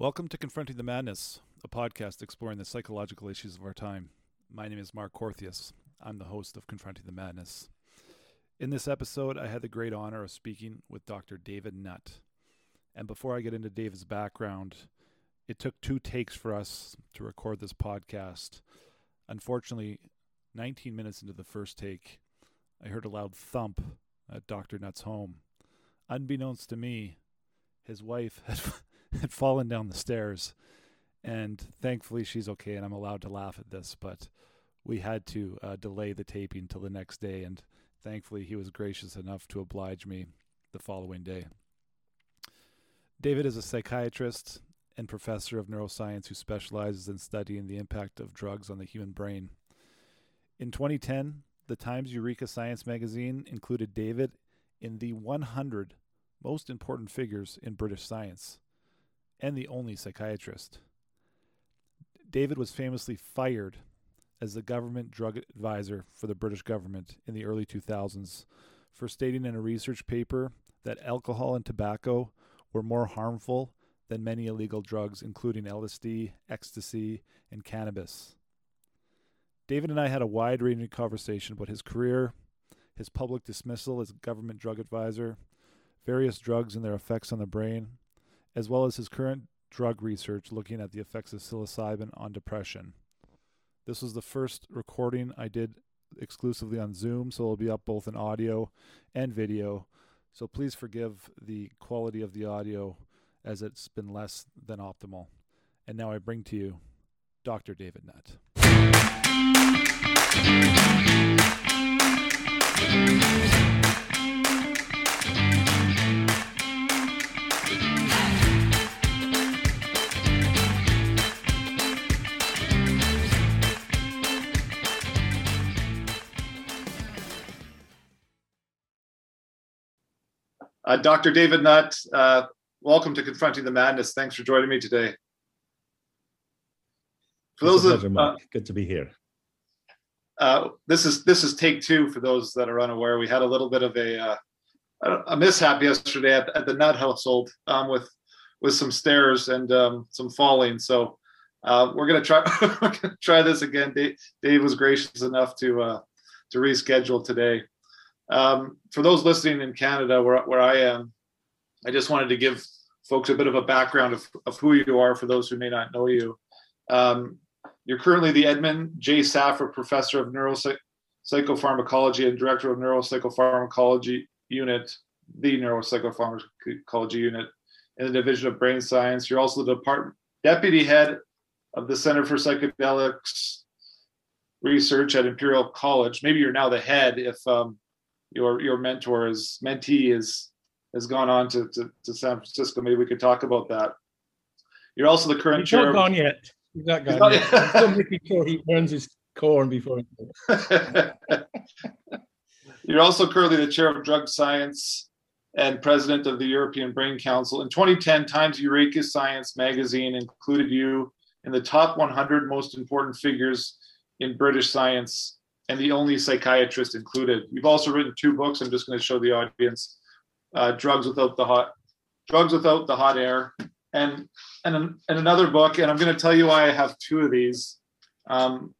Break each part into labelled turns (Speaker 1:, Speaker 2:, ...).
Speaker 1: Welcome to Confronting the Madness, a podcast exploring the psychological issues of our time. My name is Mark Corthius. I'm the host of Confronting the Madness. In this episode, I had the great honor of speaking with Dr. David Nutt. And before I get into David's background, it took two takes for us to record this podcast. Unfortunately, 19 minutes into the first take, I heard a loud thump at Dr. Nutt's home. Unbeknownst to me, his wife had had fallen down the stairs. And thankfully, she's okay, and I'm allowed to laugh at this. But we had to uh, delay the taping till the next day, and thankfully, he was gracious enough to oblige me the following day. David is a psychiatrist and professor of neuroscience who specializes in studying the impact of drugs on the human brain. In 2010, the Times Eureka Science magazine included David in the 100 most important figures in British science and the only psychiatrist. David was famously fired as the government drug advisor for the British government in the early 2000s for stating in a research paper that alcohol and tobacco were more harmful than many illegal drugs, including LSD, ecstasy, and cannabis. David and I had a wide ranging conversation about his career, his public dismissal as government drug advisor, various drugs and their effects on the brain, as well as his current drug research looking at the effects of psilocybin on depression. This was the first recording I did exclusively on Zoom, so it'll be up both in audio and video. So please forgive the quality of the audio as it's been less than optimal. And now I bring to you Dr. David Nutt.
Speaker 2: Uh, Dr. David Nutt, uh, welcome to Confronting the Madness. Thanks for joining me today.
Speaker 3: For those of, uh, good to be here.
Speaker 2: Uh, this is this is take two for those that are unaware. We had a little bit of a uh, a mishap yesterday at, at the Nutt household um, with with some stairs and um, some falling. So uh, we're gonna try we're gonna try this again. Dave, Dave was gracious enough to to reschedule today. Um, for those listening in Canada, where, where I am, I just wanted to give folks a bit of a background of, of who you are for those who may not know you. Um, you're currently the Edmund J. Safra Professor of Neuropsychopharmacology and Director of Neuropsychopharmacology Unit, the Neuropsychopharmacology Unit in the Division of Brain Science. You're also the department deputy head of the Center for Psychedelics Research at Imperial College. Maybe you're now the head if um, your your mentor is mentee is has gone on to, to, to San Francisco. Maybe we could talk about that. You're also the current
Speaker 4: He's
Speaker 2: chair.
Speaker 4: Not gone yet. He's not gone not yet. I'm still making sure he burns his corn before.
Speaker 2: You're also currently the chair of drug science and president of the European Brain Council. In 2010, Times Eureka Science magazine included you in the top 100 most important figures in British science and the only psychiatrist included. You've also written two books. I'm just going to show the audience: uh, "Drugs Without the Hot," "Drugs Without the Hot Air," and and and another book. And I'm going to tell you why I have two of these. Um,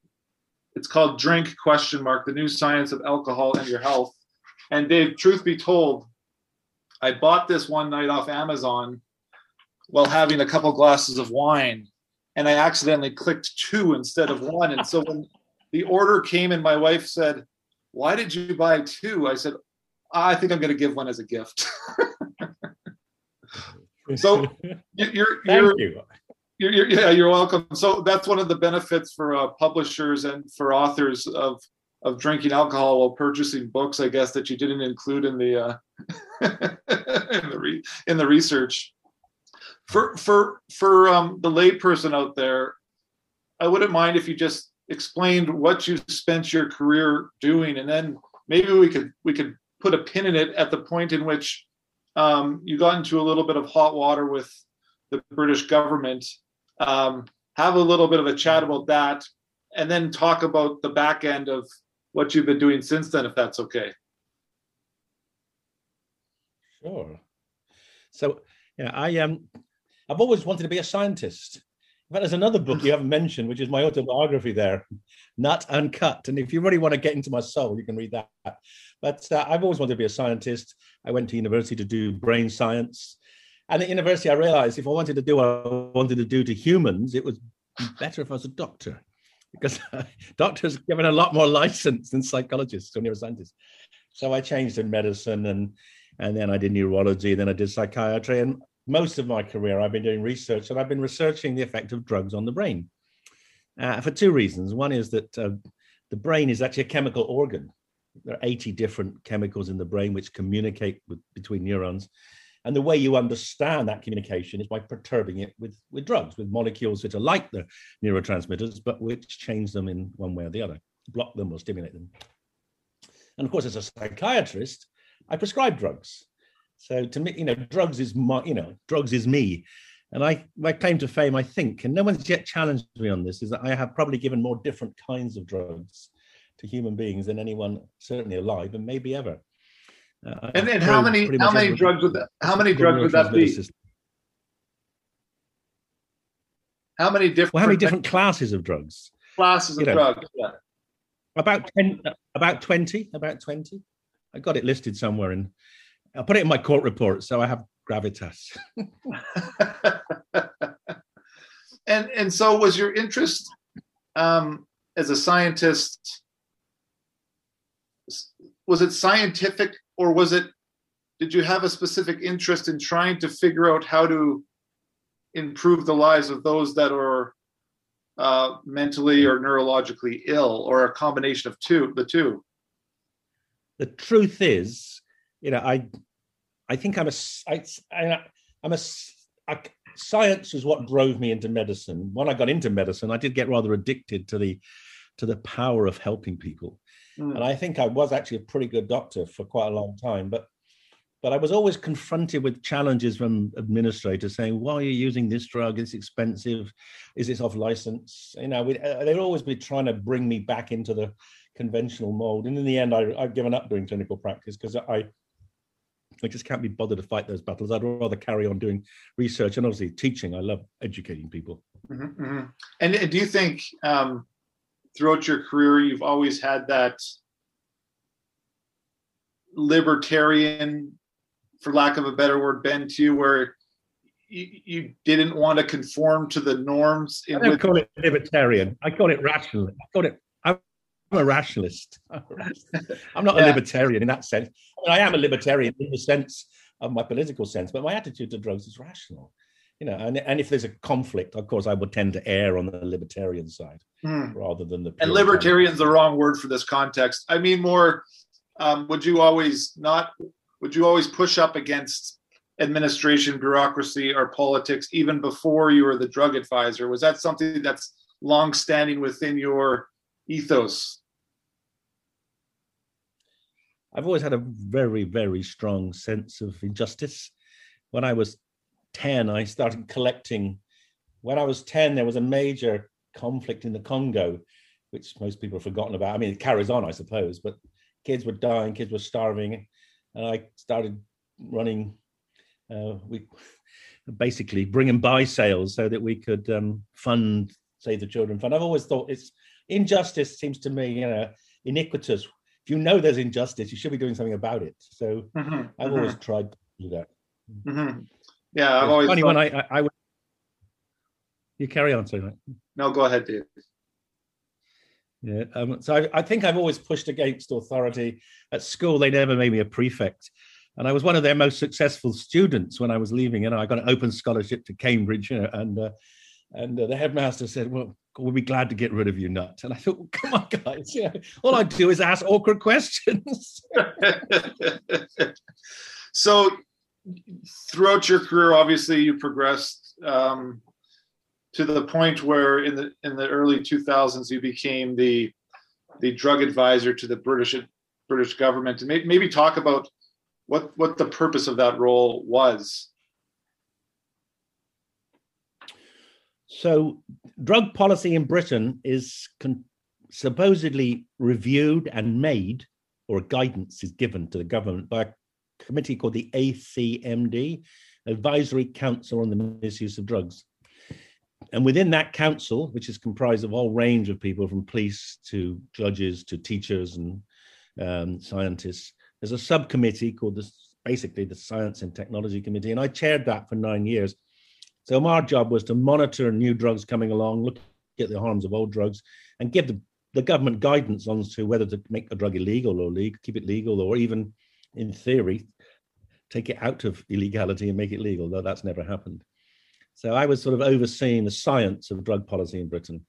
Speaker 2: it's called "Drink?" Question mark: The New Science of Alcohol and Your Health. And Dave, truth be told, I bought this one night off Amazon while having a couple glasses of wine, and I accidentally clicked two instead of one. And so when the order came and my wife said, Why did you buy two? I said, I think I'm going to give one as a gift. so you're, you're,
Speaker 3: Thank you.
Speaker 2: You're, you're, yeah, you're welcome. So that's one of the benefits for uh, publishers and for authors of of drinking alcohol while purchasing books. I guess that you didn't include in the uh, in the re- in the research. For for for um, the layperson out there, I wouldn't mind if you just explained what you spent your career doing, and then maybe we could we could put a pin in it at the point in which um, you got into a little bit of hot water with the British government. Um, have a little bit of a chat about that, and then talk about the back end of what you've been doing since then, if that's okay.
Speaker 3: Sure. So yeah, I. Um,
Speaker 4: I've always wanted to be a scientist. Fact, there's another book you haven't mentioned, which is my autobiography there, Nutt Uncut. And if you really want to get into my soul, you can read that. But uh, I've always wanted to be a scientist. I went to university to do brain science. And at university, I realized if I wanted to do what I wanted to do to humans, it was better if I was a doctor because doctors given a lot more license than psychologists or neuroscientists. So I changed in medicine and and then I did neurology, then I did psychiatry. And most of my career, I've been doing research and I've been researching the effect of drugs on the brain uh, for two reasons. One is that uh, the brain is actually a chemical organ. There are 80 different chemicals in the brain which communicate with, between neurons. And the way you understand that communication is by perturbing it with, with drugs, with molecules which are like the neurotransmitters, but which change them in one way or the other, block them or stimulate them. And of course, as a psychiatrist, I prescribe drugs. So to me, you know, drugs is my, you know, drugs is me. And I, my claim to fame, I think, and no one's yet challenged me on this, is that I have probably given more different kinds of drugs to human beings than anyone certainly alive and maybe ever.
Speaker 2: Uh, and, then how many how many drugs would that how many drugs would that be? How many different
Speaker 4: well, how many different classes of drugs?
Speaker 2: Classes of you know, drugs, yeah.
Speaker 4: About ten about 20, about 20. I got it listed somewhere and I'll put it in my court report so I have gravitas.
Speaker 2: and and so was your interest um, as a scientist was it scientific or was it did you have a specific interest in trying to figure out how to improve the lives of those that are uh, mentally or neurologically ill or a combination of two the two
Speaker 4: the truth is you know i i think i'm a I, i'm a, science is what drove me into medicine when i got into medicine i did get rather addicted to the to the power of helping people Mm. And I think I was actually a pretty good doctor for quite a long time, but but I was always confronted with challenges from administrators saying, "Why are you using this drug? It's expensive. Is this off license?" You know, uh, they'd always be trying to bring me back into the conventional mold. And in the end, I, have given up doing clinical practice because I I just can't be bothered to fight those battles. I'd rather carry on doing research and obviously teaching. I love educating people.
Speaker 2: Mm-hmm, mm-hmm. And do you think um, throughout your career you've always had that libertarian for lack of a better word bend to you where you, you didn't want to conform to the norms
Speaker 4: i don't with- call it libertarian i call it rational i call it i'm a rationalist i'm not yeah. a libertarian in that sense I, mean, I am a libertarian in the sense of my political sense but my attitude to drugs is rational you know, and, and if there's a conflict, of course, I would tend to err on the libertarian side mm. rather than the.
Speaker 2: And libertarian is the wrong word for this context. I mean, more. Um, would you always not? Would you always push up against administration, bureaucracy, or politics even before you were the drug advisor? Was that something that's long standing within your ethos?
Speaker 4: I've always had a very, very strong sense of injustice. When I was 10, I started collecting. When I was 10, there was a major conflict in the Congo, which most people have forgotten about. I mean, it carries on, I suppose, but kids were dying, kids were starving. And I started running, uh, we basically bringing buy sales so that we could um, fund Save the Children Fund. I've always thought it's injustice seems to me, you know, iniquitous. If you know there's injustice, you should be doing something about it. So mm-hmm, I've mm-hmm. always tried to do that.
Speaker 2: Mm-hmm. Yeah, I've always
Speaker 4: funny thought... when I, I, I would. You carry on, sorry.
Speaker 2: No, go ahead, Dave.
Speaker 4: Yeah, um, so I, I, think I've always pushed against authority. At school, they never made me a prefect, and I was one of their most successful students when I was leaving. And you know, I got an open scholarship to Cambridge, you know, and uh, and uh, the headmaster said, "Well, we'll be glad to get rid of you, nut." And I thought, well, "Come on, guys, yeah, all I do is ask awkward questions."
Speaker 2: so throughout your career, obviously, you progressed um, to the point where, in the in the early 2000s, you became the the drug advisor to the British British government, and maybe talk about what what the purpose of that role was.
Speaker 4: So, drug policy in Britain is con- supposedly reviewed and made, or guidance is given to the government by a committee called the ACMD, Advisory Council on the Misuse of Drugs. And within that council, which is comprised of all range of people from police to judges to teachers and um, scientists, there's a subcommittee called the basically the Science and Technology Committee, and I chaired that for nine years. So our job was to monitor new drugs coming along, look at the harms of old drugs, and give the, the government guidance on to whether to make a drug illegal or legal, keep it legal, or even, in theory, take it out of illegality and make it legal. Though that's never happened. So I was sort of overseeing the science of drug policy in Britain.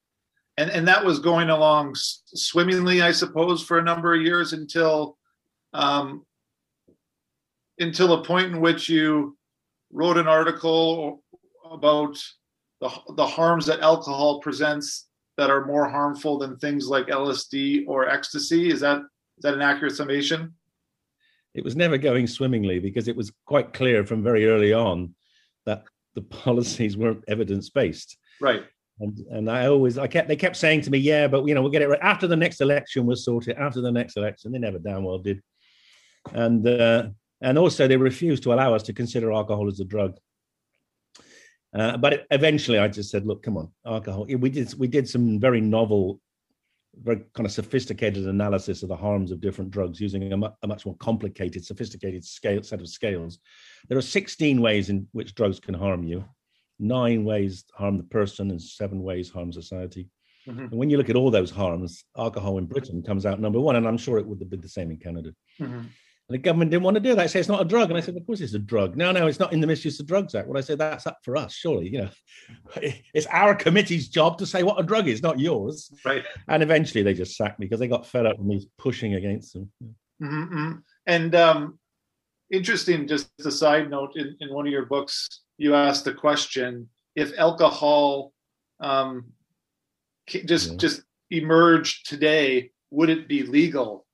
Speaker 2: And and that was going along swimmingly, I suppose, for a number of years until um, until a point in which you wrote an article about the, the harms that alcohol presents that are more harmful than things like LSD or ecstasy. Is that is that an accurate summation?
Speaker 4: It was never going swimmingly because it was quite clear from very early on that the policies weren't evidence based.
Speaker 2: Right.
Speaker 4: And, and I always, I kept, they kept saying to me, yeah, but you know, we'll get it right after the next election. We'll sort it after the next election. They never damn well did. And uh, and also they refused to allow us to consider alcohol as a drug. Uh, but eventually, I just said, "Look, come on, alcohol." We did we did some very novel, very kind of sophisticated analysis of the harms of different drugs using a, mu- a much more complicated, sophisticated scale set of scales. There are 16 ways in which drugs can harm you, nine ways harm the person, and seven ways harm society. Mm-hmm. And when you look at all those harms, alcohol in Britain comes out number one, and I'm sure it would have been the same in Canada. Mm-hmm. And the government didn't want to do that. Say it's not a drug. And I said, of course it's a drug. No, no, it's not in the Misuse of Drugs Act. Well, I said, that's up for us, surely. You know, it's our committee's job to say what a drug is, not yours.
Speaker 2: Right.
Speaker 4: And eventually they just sacked me because they got fed up with me pushing against them.
Speaker 2: Mm-hmm. And um, interesting, just a side note, in, in one of your books, you asked the question, if alcohol um, just, yeah. just emerged today, would it be legal?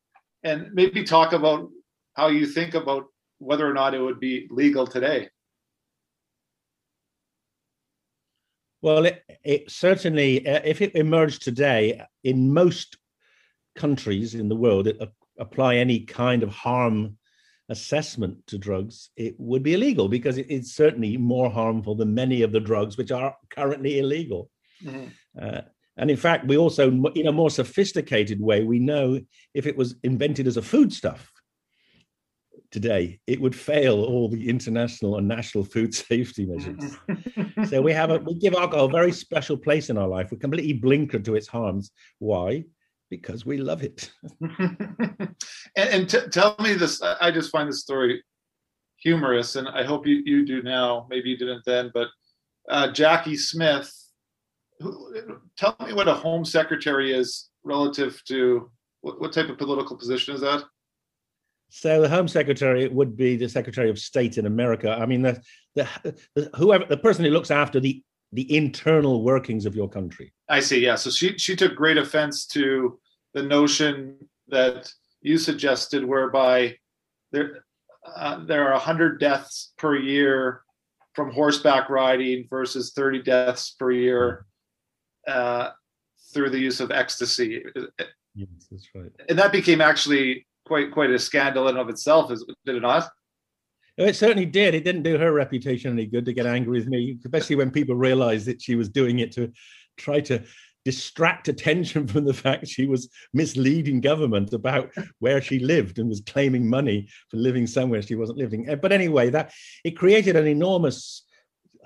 Speaker 2: And maybe talk about how you think about whether or not it would be legal today.
Speaker 4: Well, it, it certainly, uh, if it emerged today, in most countries in the world, it, uh, apply any kind of harm assessment to drugs, it would be illegal because it, it's certainly more harmful than many of the drugs which are currently illegal. Mm-hmm. Uh, and in fact, we also, in a more sophisticated way, we know if it was invented as a foodstuff, today, it would fail all the international and national food safety measures. so we have a we give alcohol a very special place in our life. We're completely blinkered to its harms. Why? Because we love it.
Speaker 2: and, and t- tell me this. I just find this story humorous, and I hope you, you do now. Maybe you didn't then, but uh, Jacqui Smith. Who, tell me what a home secretary is relative to what, what type of political position is that?
Speaker 4: So the Home Secretary would be the Secretary of State in America. I mean, the, the, the whoever the person who looks after the the internal workings of your country.
Speaker 2: I see. Yeah. So she she took great offense to the notion that you suggested, whereby there uh, there are hundred deaths per year from horseback riding versus thirty deaths per year uh, through the use of ecstasy.
Speaker 4: Yes, that's right.
Speaker 2: And that became actually quite quite a scandal in of itself, is did it not?
Speaker 4: It certainly did. It didn't do her reputation any good to get angry with me, especially when people realized that she was doing it to try to distract attention from the fact she was misleading government about where she lived and was claiming money for living somewhere she wasn't living. But anyway, that it created an enormous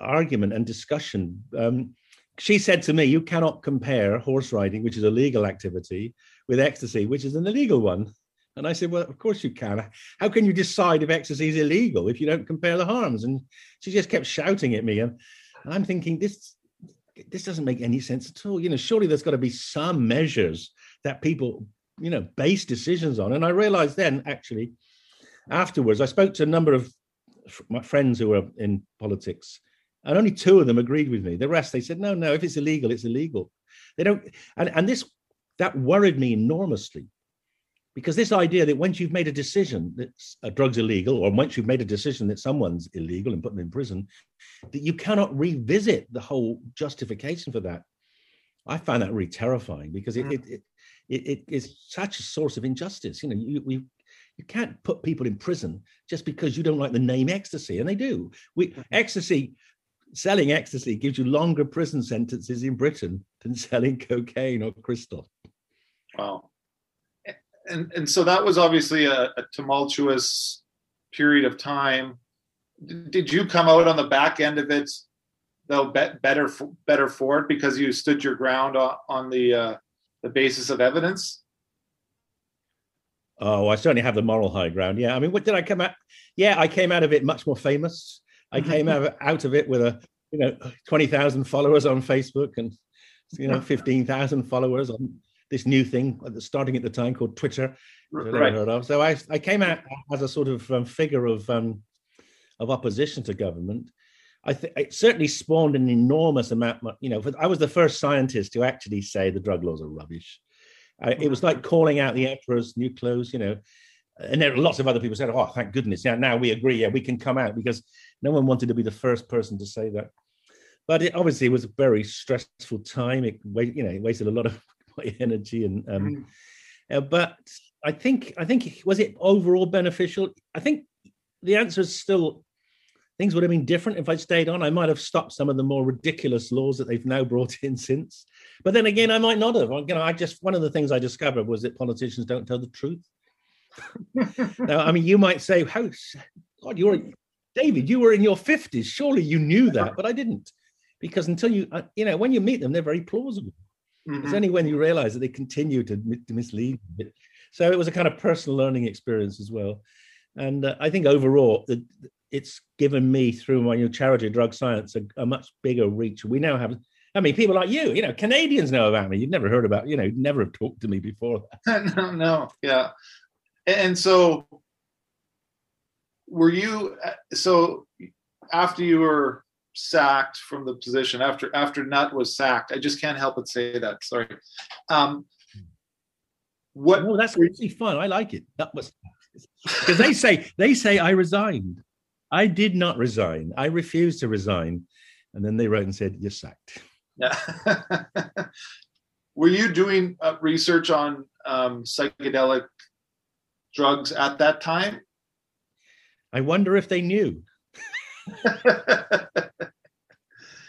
Speaker 4: argument and discussion. Um, she said to me, "You cannot compare horse riding, which is a legal activity, with ecstasy, which is an illegal one." And I said, Well, of course you can. How can you decide if ecstasy is illegal if you don't compare the harms? And she just kept shouting at me. And, and I'm thinking, this this doesn't make any sense at all. You know, surely there's got to be some measures that people, you know, base decisions on. And I realized then, actually, afterwards, I spoke to a number of my friends who were in politics, and only two of them agreed with me. The rest, they said, no, no, if it's illegal, it's illegal. They don't, and, and this that worried me enormously because this idea that once you've made a decision that a drug's illegal, or once you've made a decision that someone's illegal and put them in prison, that you cannot revisit the whole justification for that. I find that really terrifying because it, mm. it, it, it is such a source of injustice. You know, you, we you can't put people in prison just because you don't like the name ecstasy, and they do. We mm-hmm. ecstasy selling ecstasy gives you longer prison sentences in Britain than selling cocaine or crystal.
Speaker 2: Wow. And and so that was obviously a, a tumultuous period of time. Did you come out on the back end of it though be- better better for it because you stood your ground on, on the uh, the basis of evidence?
Speaker 4: Oh, I certainly have the moral high ground. Yeah, I mean, what did I come out? Yeah, I came out of it much more famous. I came out, out of it with a you know twenty thousand followers on Facebook and you know fifteen thousand followers on this new thing starting at the time called Twitter. Right. Heard of. So I I came out as a sort of um, figure of um, of opposition to government, I think it certainly spawned an enormous amount. You know, I was the first scientist to actually say the drug laws are rubbish. I, it was like calling out the emperor's new clothes. You know, and there are lots of other people said, "Oh, thank goodness! Yeah, now we agree. Yeah, we can come out," because no one wanted to be the first person to say that. But it obviously was a very stressful time. It you know it wasted a lot of energy and. Um, mm. uh, but I think I think was it overall beneficial? I think the answer is still things would have been different if I'd stayed on. I might have stopped some of the more ridiculous laws that they've now brought in since. But then again, I might not have. You know, I just one of the things I discovered was that politicians don't tell the truth. now, I mean, you might say, "How, God, you're David, you were in your fifties. Surely you knew that." But I didn't, because until you, uh, you know, when you meet them, they're very plausible. Mm-hmm. It's only when you realize that they continue to, to mislead. So it was a kind of personal learning experience as well. And uh, I think overall, the, it's given me through my new charity, Drug Science, a, a, much bigger reach. We now have, I mean, people like you, you know, Canadians know about me. You've never heard about, you know, never have talked to me before.
Speaker 2: no, no, yeah. And so, were you? So after you were sacked from the position, after after Nutt was sacked, I just can't help but say that. Sorry. Um,
Speaker 4: what? No, that's really fun. I like it. That was because they say they say I resigned. I did not resign. I refused to resign. And then they wrote and said, You're sacked.
Speaker 2: Yeah. Were you doing uh, research on um, psychedelic drugs at that time?
Speaker 4: I wonder if they knew.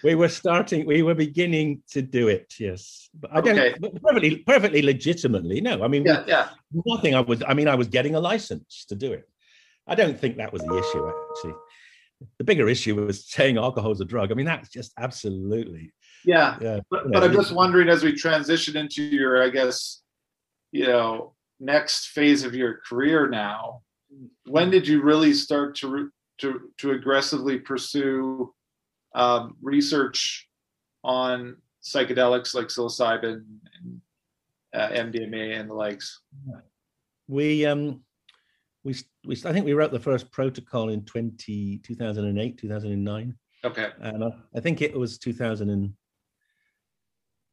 Speaker 4: we were starting, we were beginning to do it. Yes, but I don't okay. perfectly, perfectly legitimately. No, I mean,
Speaker 2: yeah, yeah.
Speaker 4: Nothing. I was. I mean, I was getting a license to do it. I don't think that was the issue, actually. The bigger issue was saying alcohol is a drug. I mean, that's just absolutely.
Speaker 2: Yeah. yeah but, but I'm just wondering as we transition into your, I guess, you know, next phase of your career now, when hmm. did you really start to to to aggressively pursue um, research on psychedelics like psilocybin and uh, MDMA and the likes?
Speaker 4: We um we, we I think we wrote the first protocol in 20, 2008, 2009.
Speaker 2: Okay.
Speaker 4: And I, I think it was 2000 and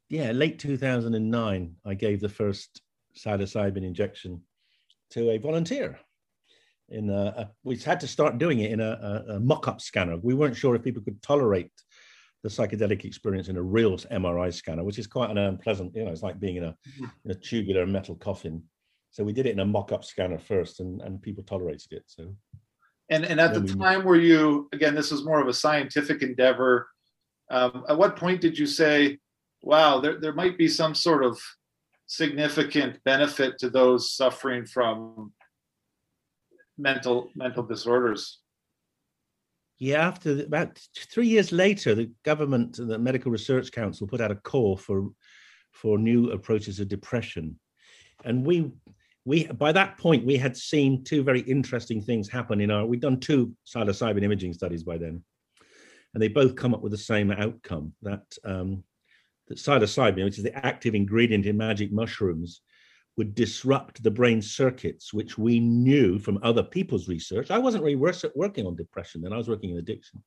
Speaker 4: yeah, late 2009, I gave the first psilocybin injection to a volunteer. In a, a, we had to start doing it in a, a, a mock-up scanner. We weren't sure if people could tolerate the psychedelic experience in a real MRI scanner, which is quite an unpleasant. You know, it's like being in a, mm-hmm. in a tubular metal coffin. So we did it in a mock-up scanner first, and and people tolerated it. So.
Speaker 2: And and at the time, were you again? This was more of a scientific endeavor. Um, at what point did you say, "Wow, there there might be some sort of significant benefit to those suffering from mental mental disorders?"
Speaker 4: Yeah, after about three years later, the government, and the Medical Research Council, put out a call for for new approaches to depression, and we we by that point we had seen two very interesting things happen in our we'd done two psilocybin imaging studies by then and they both come up with the same outcome that um, that psilocybin which is the active ingredient in magic mushrooms would disrupt the brain circuits which we knew from other people's research i wasn't really working on depression then i was working in addiction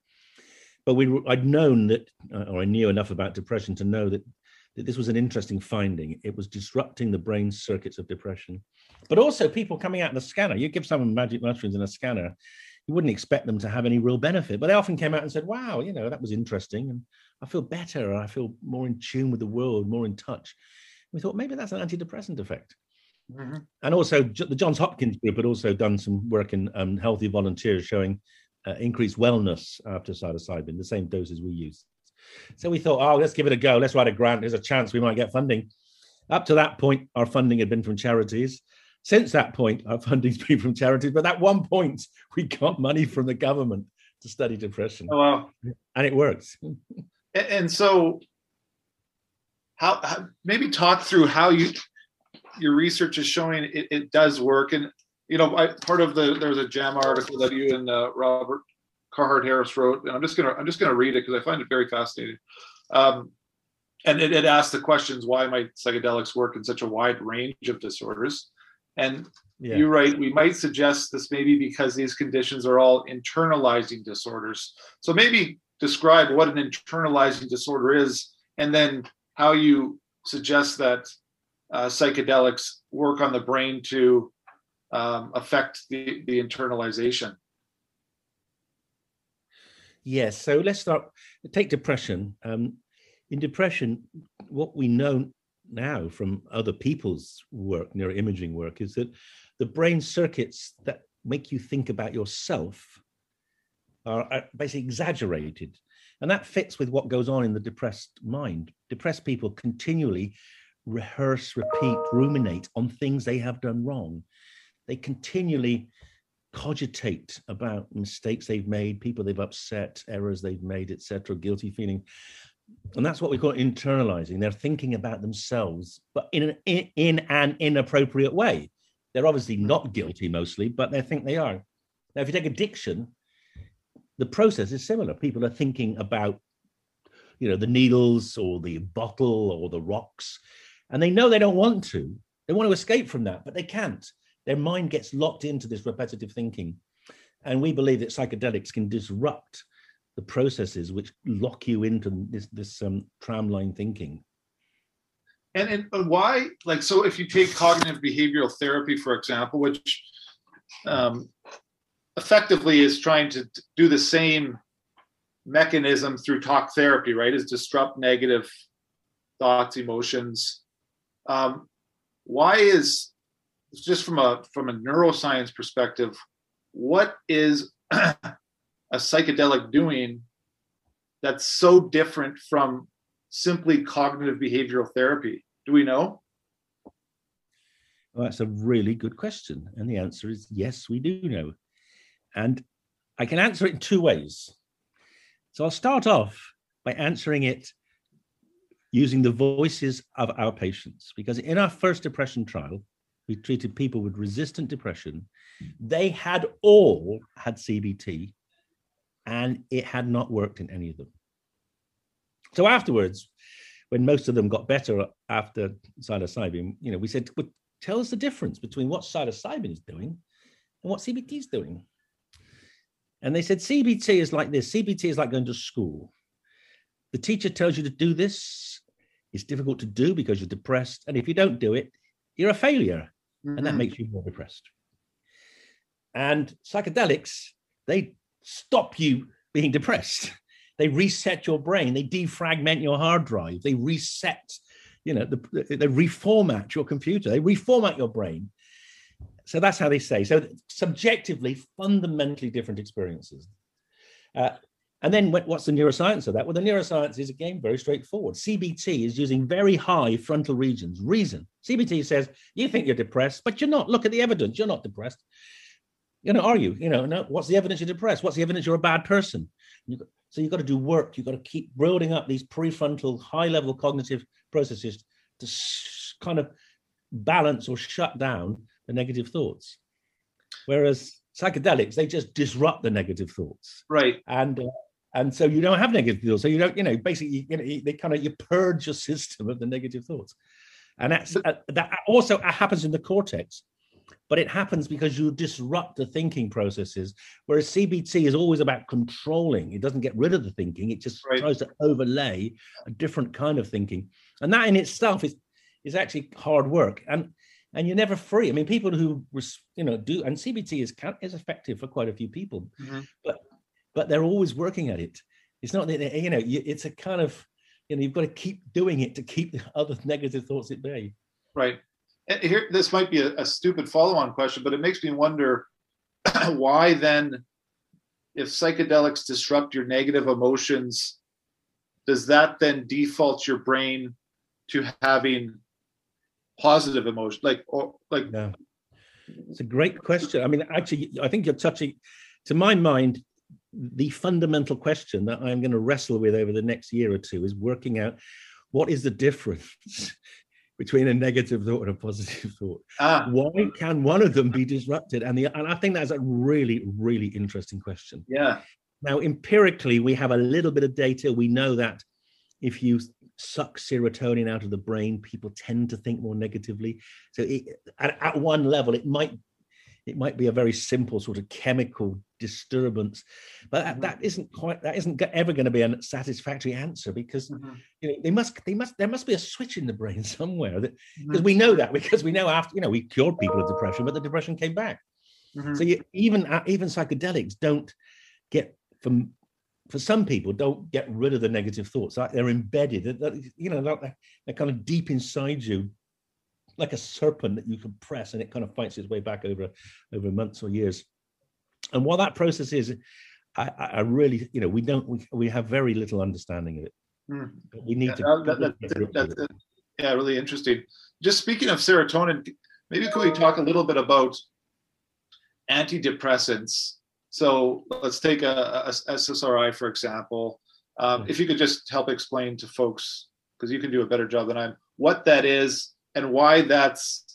Speaker 4: but we i'd known that uh, or i knew enough about depression to know that that this was an interesting finding. It was disrupting the brain circuits of depression. But also people coming out in the scanner. You give someone magic mushrooms in a scanner, you wouldn't expect them to have any real benefit. But they often came out and said, wow, you know, that was interesting. And I feel better. I feel more in tune with the world, more in touch. We thought maybe that's an antidepressant effect. Mm-hmm. And also, the Johns Hopkins group had also done some work in um, healthy volunteers showing uh, increased wellness after psilocybin, the same doses we use. So we thought, oh, let's give it a go. Let's write a grant. There's a chance we might get funding. Up to that point, our funding had been from charities. Since that point, our funding's been from charities. But at one point, we got money from the government to study depression.
Speaker 2: Oh, wow.
Speaker 4: And it works.
Speaker 2: and so, how, how maybe talk through how you your research is showing it, it does work. And you know, I, part of the there's a JAMA article that you and uh, Robert Carhart Harris wrote, and I'm just gonna I'm just gonna read it because I find it very fascinating. Um, and it, it asks the questions: Why might psychedelics work in such a wide range of disorders? And yeah. you write, we might suggest this maybe because these conditions are all internalizing disorders. So maybe describe what an internalizing disorder is, and then how you suggest that uh, psychedelics work on the brain to um, affect the, the internalization.
Speaker 4: Yes, so let's start. Take depression. Um, in depression, what we know now from other people's work, neuroimaging work, is that the brain circuits that make you think about yourself are basically exaggerated. And that fits with what goes on in the depressed mind. Depressed people continually rehearse, repeat, ruminate on things they have done wrong. They continually cogitate about mistakes they've made, people they've upset, errors they've made, etc., guilty feeling. And that's what we call internalizing. They're thinking about themselves, but in an, in, in an inappropriate way. They're obviously not guilty mostly, but they think they are. Now, if you take addiction, the process is similar. People are thinking about, you know, the needles or the bottle or the rocks, and they know they don't want to. They want to escape from that, but they can't. Their mind gets locked into this repetitive thinking. And we believe that psychedelics can disrupt the processes which lock you into this, this um, tramline thinking.
Speaker 2: And, and why, like, so if you take cognitive behavioral therapy, for example, which um, effectively is trying to do the same mechanism through talk therapy, right? Is disrupt negative thoughts, emotions. Um, why is just from a from a neuroscience perspective, what is a psychedelic doing that's so different from simply cognitive behavioral therapy? Do we know?
Speaker 4: Well, that's a really good question. And the answer is yes, we do know. And I can answer it in two ways. So I'll start off by answering it using the voices of our patients, because in our first depression trial, we treated people with resistant depression. They had all had CBT, and it had not worked in any of them. So afterwards, when most of them got better after psilocybin, you know, we said, well, tell us the difference between what psilocybin is doing and what CBT is doing. And they said, CBT is like this. CBT is like going to school. The teacher tells you to do this. It's difficult to do because you're depressed. And if you don't do it, you're a failure. Mm-hmm. And that mm-hmm. makes you more depressed. And psychedelics, they stop you being depressed. They reset your brain. They defragment your hard drive. They reset, you know, the, they reformat your computer. They reformat your brain so that's how they say. So subjectively, fundamentally different experiences. Uh, and then what's the neuroscience of that? Well, the neuroscience is again very straightforward. CBT is using very high frontal regions. Reason. CBT says you think you're depressed, but you're not. Look at the evidence. You're not depressed. You know, are you? You know, no, what's the evidence you're depressed? What's the evidence you're a bad person? You, so you've got to do work. You've got to keep building up these prefrontal, high-level cognitive processes to sh- kind of balance or shut down the negative thoughts. Whereas psychedelics, they just disrupt the negative thoughts.
Speaker 2: Right.
Speaker 4: And uh, and so you don't have negative thoughts. So you don't, you know, basically, you know, they kind of you purge your system of the negative thoughts, and that's uh, that also happens in the cortex, but it happens because you disrupt the thinking processes. Whereas CBT is always about controlling; it doesn't get rid of the thinking; it just right. tries to overlay a different kind of thinking, and that in itself is is actually hard work. And and you're never free. I mean, people who you know do and CBT is is effective for quite a few people, mm-hmm. but but they're always working at it. It's not that you know it's a kind of you know you've got to keep doing it to keep the other negative thoughts at bay.
Speaker 2: Right. here this might be a, a stupid follow-on question, but it makes me wonder why then, if psychedelics disrupt your negative emotions, does that then default your brain to having positive emotion, like or like?
Speaker 4: Yeah. It's a great question. I mean, actually, I think you're touching, to my mind, the fundamental question that I'm going to wrestle with over the next year or two is working out what is the difference between a negative thought and a positive thought. Ah. Why can one of them be disrupted? And the and I think that's a really, really interesting question.
Speaker 2: Yeah.
Speaker 4: Now, empirically, we have a little bit of data. We know that if you suck serotonin out of the brain, people tend to think more negatively. So, it, at, at one level, it might it might be a very simple sort of chemical disturbance but that, mm-hmm. that isn't quite that isn't ever going to be a satisfactory answer because mm-hmm. you know they must they must there must be a switch in the brain somewhere that because mm-hmm. we know that because we know after you know we cured people of depression but the depression came back mm-hmm. so you, even uh, even psychedelics don't get from for some people don't get rid of the negative thoughts. Like they're embedded. You know they're, they're kind of deep inside you like a serpent that you can press and it kind of fights its way back over over months or years. And what that process is i, I really you know we don't we, we have very little understanding of it. Mm. we need yeah, to that, that,
Speaker 2: that's yeah really interesting. Just speaking of serotonin maybe could we talk a little bit about antidepressants so let's take a, a ssri for example. Um, if you could just help explain to folks because you can do a better job than i'm what that is and why that's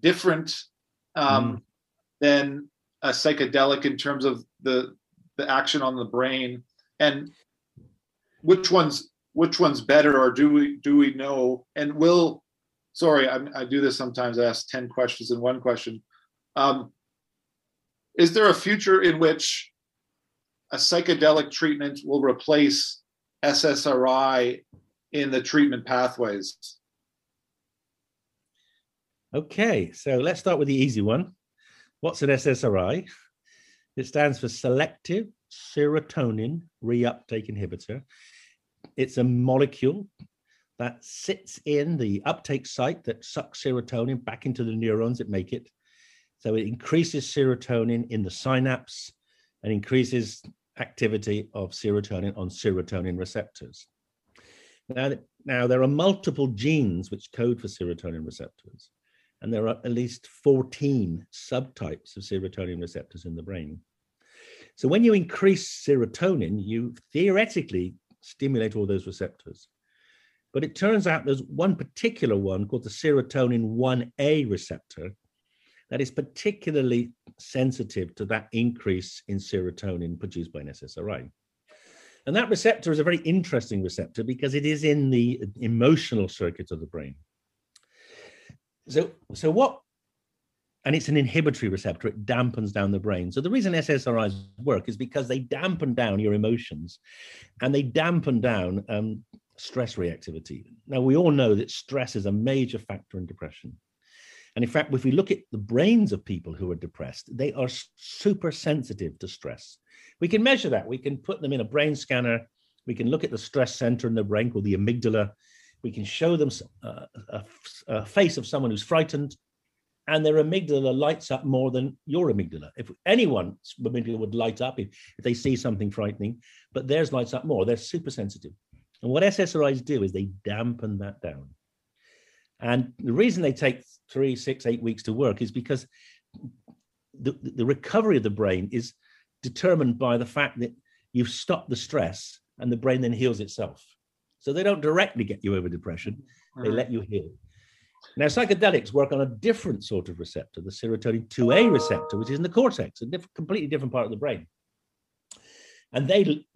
Speaker 2: different um, mm. than a psychedelic in terms of the the action on the brain. And which one's which one's better or do we do we know? And will sorry I, I do this sometimes i ask 10 questions in one question. Um, is there a future in which a psychedelic treatment will replace ssri in the treatment pathways
Speaker 4: Okay, so let's start with the easy one. What's an SSRI? It stands for Selective Serotonin Reuptake Inhibitor. It's a molecule that sits in the uptake site that sucks serotonin back into the neurons that make it. So it increases serotonin in the synapse and increases activity of serotonin on serotonin receptors. Now, now there are multiple genes which code for serotonin receptors and there are at least 14 subtypes of serotonin receptors in the brain. So when you increase serotonin, you theoretically stimulate all those receptors. But it turns out there's one particular one called the serotonin 1A receptor that is particularly sensitive to that increase in serotonin produced by an SSRI. And that receptor is a very interesting receptor because it is in the emotional circuit of the brain. So, so what? And it's an inhibitory receptor. It dampens down the brain. So the reason SSRIs work is because they dampen down your emotions, and they dampen down um, stress reactivity. Now we all know that stress is a major factor in depression. And in fact, if we look at the brains of people who are depressed, they are super sensitive to stress. We can measure that. We can put them in a brain scanner. We can look at the stress center in the brain called the amygdala we can show them uh, a, a, face of someone who's frightened, and their amygdala lights up more than your amygdala. If anyone's amygdala would light up if, if they see something frightening, but theirs lights up more. They're super sensitive. And what SSRIs do is they dampen that down. And the reason they take three, six, eight weeks to work is because the, the recovery of the brain is determined by the fact that you've stopped the stress and the brain then heals itself. So they don't directly get you over depression, they mm-hmm. let you heal. Now, psychedelics work on a different sort of receptor, the serotonin 2A receptor, which is in the cortex, a diff- completely different part of the brain. And they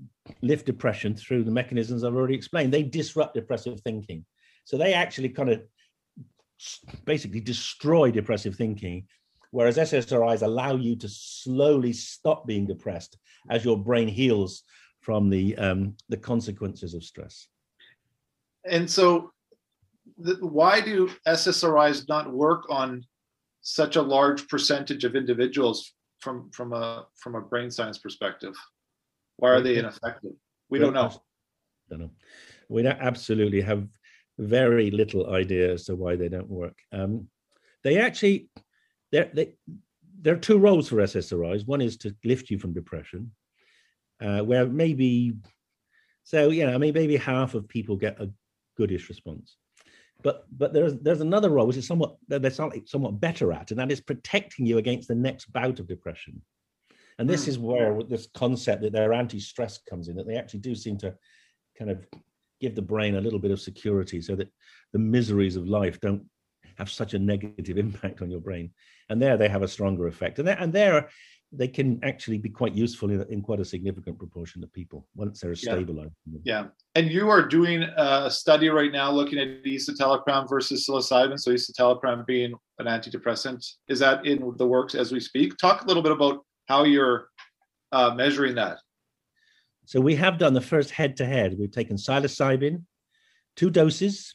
Speaker 4: lift depression through the mechanisms I've already explained. They disrupt depressive thinking. So they actually kind of basically destroy depressive thinking, whereas SSRIs allow you to slowly stop being depressed as your brain heals from the, um, the consequences of stress
Speaker 2: and so the, why do SSRIs not work on such a large percentage of individuals from from a from a brain science perspective? Why are they ineffective? We don't know.
Speaker 4: Don't know. We absolutely have very little idea as to why they don't work. Um, they actually, they there are two roles for SSRIs. One is to lift you from depression, uh, where maybe, so you know, I mean, maybe half of people get a goodish response. But but there's there's another role which is somewhat they're somewhat better at, and that is protecting you against the next bout of depression. And this mm. is where this concept that their anti-stress comes in, that they actually do seem to kind of give the brain a little bit of security so that the miseries of life don't have such a negative impact on your brain. And there they have a stronger effect. And there, and there they can actually be quite useful in, in quite a significant proportion of people once they're stabilized.
Speaker 2: Yeah. yeah. And you are doing a study right now looking at escitalopram versus psilocybin. So escitalopram being an antidepressant. Is that in the works as we speak? Talk a little bit about how you're uh, measuring that.
Speaker 4: So we have done the first head-to-head. We've taken psilocybin, two doses,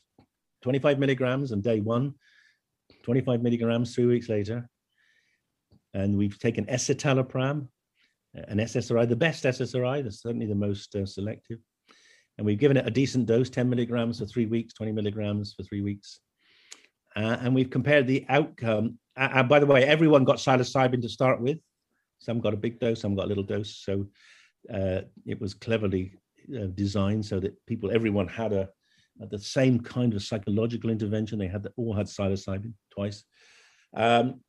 Speaker 4: 25 milligrams on day one, 25 milligrams three weeks later. And we've taken escitalopram, an SSRI, the best SSRI, that's certainly the most uh, selective. And we've given it a decent dose, 10 milligrams for three weeks, 20 milligrams for three weeks. Uh, and we've compared the outcome. Uh, uh by the way, everyone got psilocybin to start with. Some got a big dose, some got a little dose. So uh, it was cleverly uh, designed so that people, everyone had a the same kind of psychological intervention. They had the, all had psilocybin twice, um,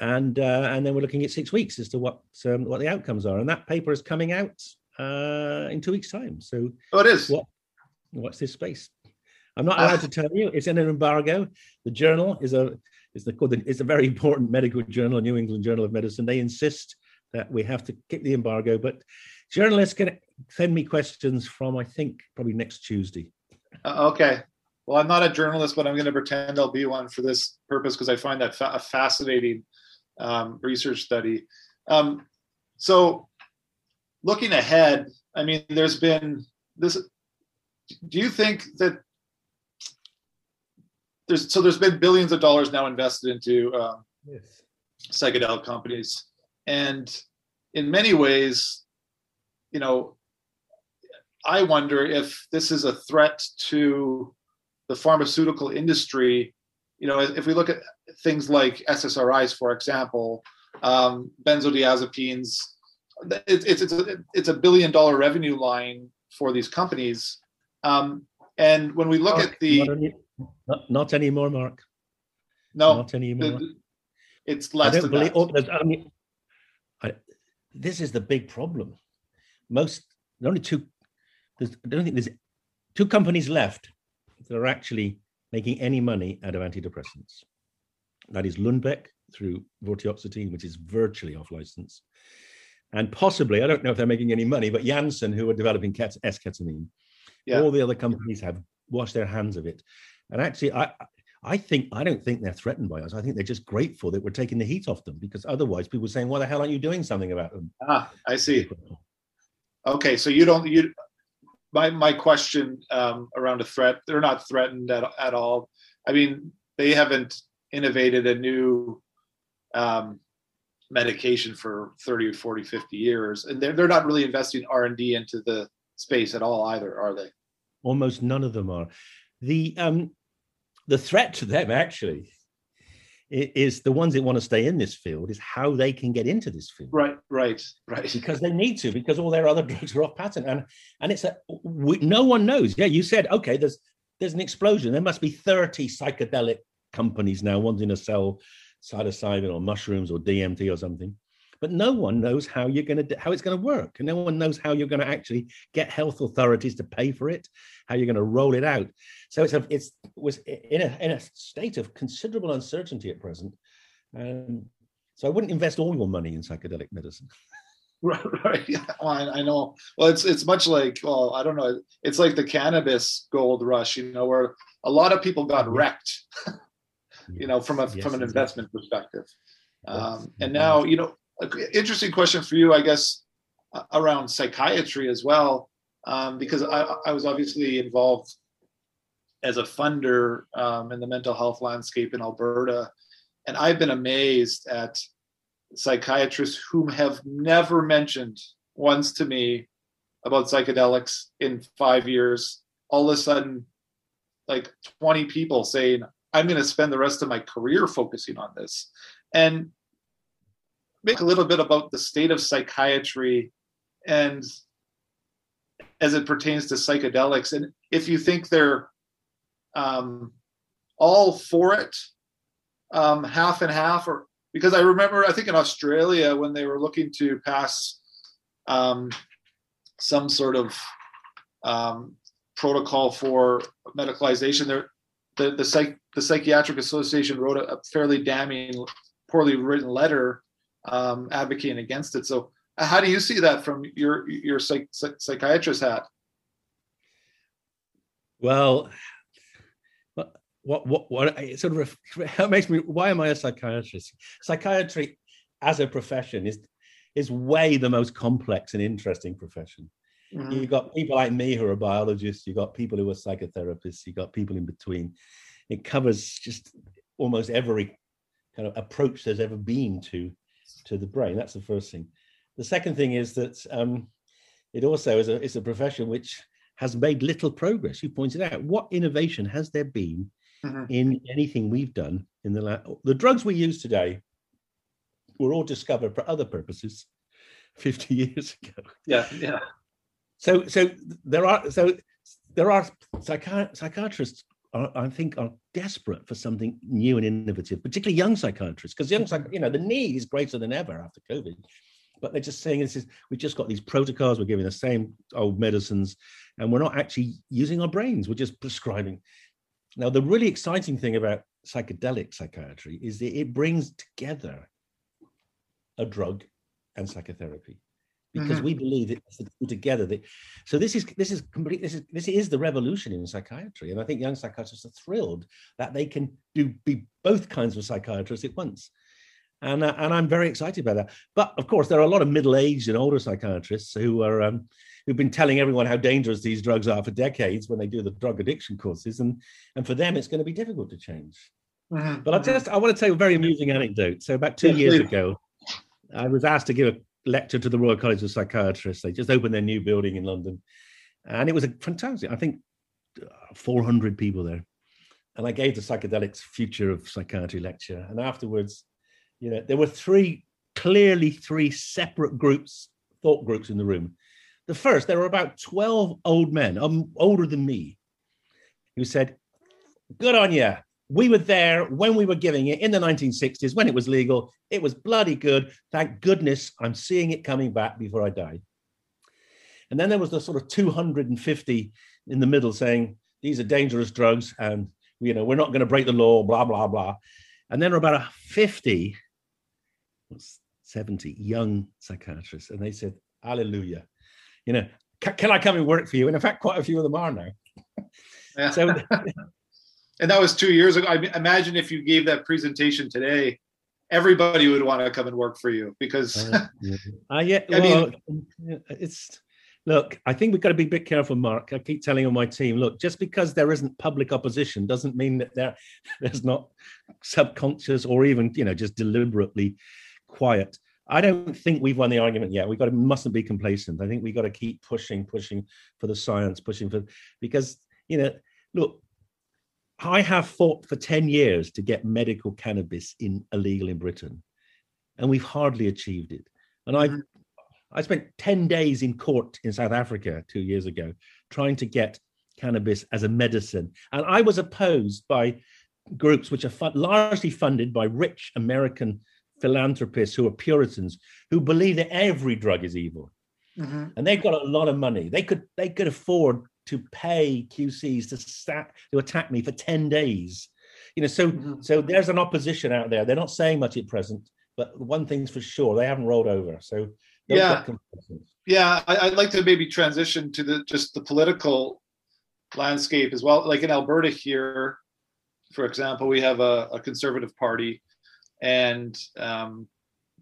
Speaker 4: and uh, and then we're looking at six weeks as to what um, what the outcomes are. And that paper is coming out uh, in two weeks' time. So
Speaker 2: oh, it is.
Speaker 4: What, what's this space? I'm not allowed to tell you. It's in an embargo. The journal is a is the it's a very important medical journal, New England Journal of Medicine. They insist that we have to keep the embargo, but journalists can send me questions from I think probably next Tuesday.
Speaker 2: Uh, okay. Well, I'm not a journalist, but I'm going to pretend I'll be one for this purpose because I find that fa- a fascinating um, research study. Um, so, looking ahead, I mean, there's been this. Do you think that there's so there's been billions of dollars now invested into um, yes. psychedelic companies, and in many ways, you know, I wonder if this is a threat to the pharmaceutical industry. You know, if we look at things like SSRIs, for example, um, benzodiazepines, it, it's it's a, it's a billion dollar revenue line for these companies. Um, and when we look
Speaker 4: Mark,
Speaker 2: at the
Speaker 4: not, any, not, not, anymore, Mark.
Speaker 2: No,
Speaker 4: not anymore.
Speaker 2: The, it's less.
Speaker 4: I don't believe. Oh, I mean, I, this is the big problem. Most there only two there's, I don't think there's two companies left that are actually making any money out of antidepressants. That is Lundbeck through vortioxetine, which is virtually off license. And possibly, I don't know if they're making any money, but Janssen, who are developing S-ketamine, yeah. all the other companies have washed their hands of it. And actually, I, I think I don't think they're threatened by us. I think they're just grateful that we're taking the heat off them because otherwise, people are saying, "Why the hell aren't you doing something about them?"
Speaker 2: Ah, I see. Okay, so you don't you my my question um, around a threat they're not threatened at, at all. I mean they haven't innovated a new um, medication for 30 or 40 50 years and they're, they're not really investing r&d into the space at all either are they?
Speaker 4: Almost none of them are. The um the threat to them actually is the ones that want to stay in this field is how they can get into this field.
Speaker 2: Right right right.
Speaker 4: Because they need to because all their other drugs are off patent and and it's a we, no one knows. Yeah you said okay there's there's an explosion. There must be 30 psychedelic companies now wanting to sell psilocybin or mushrooms or dmt or something but no one knows how you're going to how it's going to work and no one knows how you're going to actually get health authorities to pay for it how you're going to roll it out. So it's a, it's was in a in a state of considerable uncertainty at present um, so i wouldn't invest all your money in psychedelic medicine.
Speaker 2: Right, right. Yeah, well, I, I, know. Well it's it's much like well i don't know it's like the cannabis gold rush you know where a lot of people got wrecked you know from a yes, from an investment perspective. Um, and now you know interesting question for you, I guess, around psychiatry as well, um, because I, I, was obviously involved as a funder um, in the mental health landscape in Alberta, and I've been amazed at psychiatrists whom have never mentioned once to me about psychedelics in five years. All of a sudden, like 20 people saying, I'm going to spend the rest of my career focusing on this. And make a little bit about the state of psychiatry and as it pertains to psychedelics. And if you think they're um, all for it, um, half and half, or because I remember, I think in Australia when they were looking to pass um, some sort of um, protocol for medicalization, there the the, psych, the psychiatric association wrote a, a fairly damning, poorly written letter um, advocating against it. So, how do you see that from your your psych, psychiatrist hat?
Speaker 4: Well, what what what it sort of it makes me why am I a psychiatrist? Psychiatry as a profession is is way the most complex and interesting profession. Mm-hmm. You've got people like me who are biologists, you've got people who are psychotherapists, you've got people in between. It covers just almost every kind of approach there's ever been to to the brain. That's the first thing. The second thing is that um, it also is a, is a profession which has made little progress. You pointed out what innovation has there been mm-hmm. in anything we've done in the last the drugs we use today were all discovered for other purposes 50 years ago
Speaker 2: yeah yeah
Speaker 4: so so there are so there are psychi- psychiatrists are, I think are desperate for something new and innovative, particularly young psychiatrists, because young you know the need is greater than ever after COVID. But they're just saying this is we've just got these protocols, we're giving the same old medicines, and we're not actually using our brains, we're just prescribing. Now, the really exciting thing about psychedelic psychiatry is that it brings together a drug and psychotherapy because mm-hmm. we believe it's together. That, so this is this is complete. This is this is the revolution in psychiatry, and I think young psychiatrists are thrilled that they can do be both kinds of psychiatrists at once. And, uh, and I'm very excited about that. But of course, there are a lot of middle-aged and older psychiatrists who are um, who've been telling everyone how dangerous these drugs are for decades when they do the drug addiction courses, and and for them, it's going to be difficult to change. Mm-hmm. But I mm-hmm. just I want to tell you a very amusing anecdote. So about two years ago, I was asked to give a lecture to the Royal College of Psychiatrists. They just opened their new building in London, and it was a fantastic. I think 400 people there, and I gave the psychedelics future of psychiatry lecture. And afterwards, you know, there were three clearly three separate groups, thought groups in the room. The first, there were about 12 old men, um, older than me, who said, "Good on you we were there when we were giving it in the 1960s when it was legal. It was bloody good. Thank goodness I'm seeing it coming back before I die. And then there was the sort of 250 in the middle saying these are dangerous drugs and you know we're not going to break the law, blah blah blah. And then there were about 50, 70 young psychiatrists, and they said, "Hallelujah." You know, can I come and work for you? And in fact, quite a few of them are now. So
Speaker 2: and that was two years ago. I imagine if you gave that presentation today, everybody would want to come and work for you because.
Speaker 4: uh, yeah, uh, yeah I well, mean, it's look. I think we've got to be a bit careful, Mark. I keep telling on my team, look, just because there isn't public opposition doesn't mean that there there's not subconscious or even you know just deliberately quiet. I don't think we've won the argument yet. We've got to mustn't be complacent. I think we've got to keep pushing, pushing for the science, pushing for because you know, look, I have fought for 10 years to get medical cannabis in illegal in Britain, and we've hardly achieved it. And I, mm-hmm. I spent 10 days in court in South Africa two years ago trying to get cannabis as a medicine. And I was opposed by groups which are fun- largely funded by rich American philanthropists who are Puritans who believe that every drug is evil. Mm-hmm. And they've got a lot of money. They could they could afford to pay QCs to stack to attack me for 10 days. You know, so mm-hmm. so there's an opposition out there. They're not saying much at present, but one thing's for sure, they haven't rolled over. So
Speaker 2: yeah, yeah, I, would like to maybe transition to the just the political landscape as well. Like in Alberta here, for example, we have a, a conservative party, and um,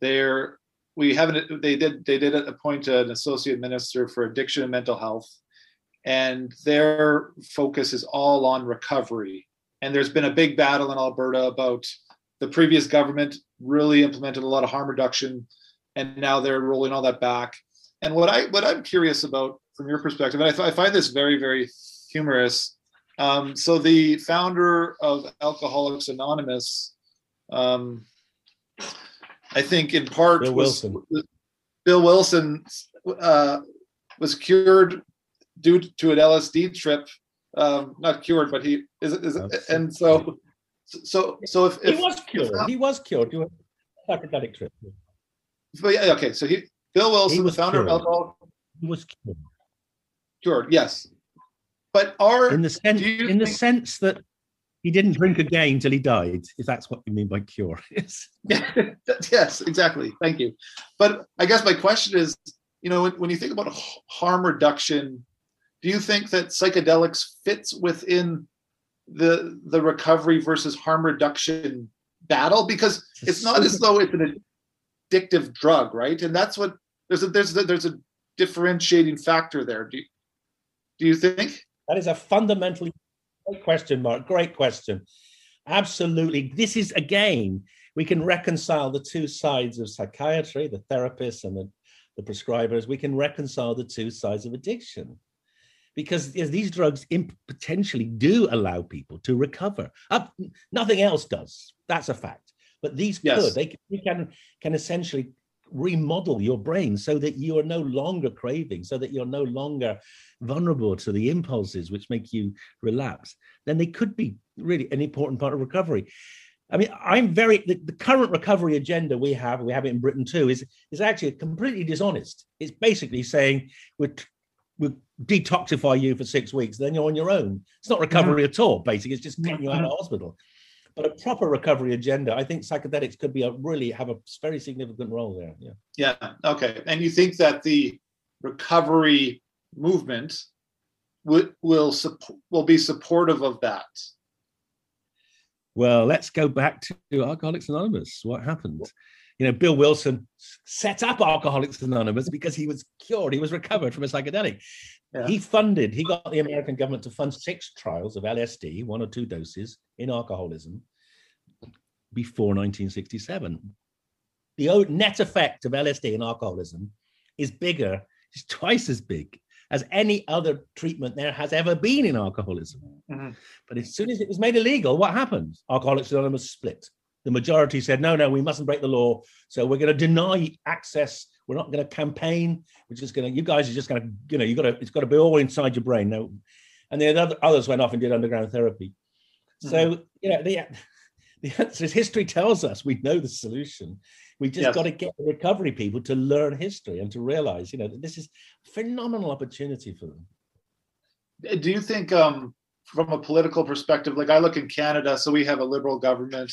Speaker 2: they're we haven't they did they did appoint an associate minister for addiction and mental health and their focus is all on recovery. And there's been a big battle in Alberta about the previous government really implemented a lot of harm reduction, and now they're rolling all that back. And what I what I'm curious about from your perspective, and I, I find this very very humorous, Um, so the founder of Alcoholics Anonymous, um, I think in part
Speaker 4: Bill
Speaker 2: was,
Speaker 4: Wilson.
Speaker 2: Bill Wilson uh, was cured due to an LSD trip. Um, not cured, but he is, is and so so so if, if
Speaker 4: he was cured, if, he was cured. He was psychedelic trip.
Speaker 2: But yeah, okay. So he Bill Wilson, he was the founder cured. of alcohol,
Speaker 4: he was cured.
Speaker 2: Cured, yes. But are
Speaker 4: in the sense in think, the sense that he didn't drink again till he died, if that's what you mean by cure.
Speaker 2: yes, yes, exactly. Thank you. But I guess my question is, you know, when, when you think about harm reduction, do you think that psychedelics fits within the the recovery versus harm reduction battle? Because it's not as though it's an addictive drug, right? And that's what there's a there's a, there's a differentiating factor there. Do you, do you think?
Speaker 4: That is a fundamentally great question, Mark. Great question. Absolutely. This is again, we can reconcile the two sides of psychiatry, the therapists and the, the prescribers. We can reconcile the two sides of addiction because these drugs potentially do allow people to recover. Nothing else does. That's a fact. But these yes. could. They, they can can essentially remodel your brain so that you are no longer craving, so that you're no longer vulnerable to the impulses which make you relapse, then they could be really an important part of recovery. I mean, I'm very the, the, current recovery agenda we have, we have it in Britain too, is is actually completely dishonest. It's basically saying we're we'll detoxify you for six weeks, then you're on your own. It's not recovery mm-hmm. at all. Basically, it's just getting you out of hospital. But a proper recovery agenda, I think psychedelics could be a really have a very significant role there. Yeah.
Speaker 2: Yeah. Okay. And you think that the recovery movement will will support will be supportive of that?
Speaker 4: Well, let's go back to Alcoholics Anonymous. What happened? You know, Bill Wilson set up Alcoholics Anonymous because he was cured, he was recovered from a psychedelic. Yeah. He funded, he got the American government to fund six trials of LSD, one or two doses in alcoholism before 1967. The net effect of LSD in alcoholism is bigger, it's twice as big as any other treatment there has ever been in alcoholism. Mm-hmm. But as soon as it was made illegal, what happened? Alcoholics Anonymous split. The majority said, no, no, we mustn't break the law. So we're going to deny access we're not going to campaign. We're just going to, you guys are just going to, you know, you got to, it's got to be all inside your brain. No. And then other, others went off and did underground therapy. So, mm-hmm. you know, the, the answer is history tells us we know the solution. We just yes. got to get the recovery people to learn history and to realize, you know, that this is a phenomenal opportunity for them.
Speaker 2: Do you think, um, from a political perspective, like I look in Canada, so we have a liberal government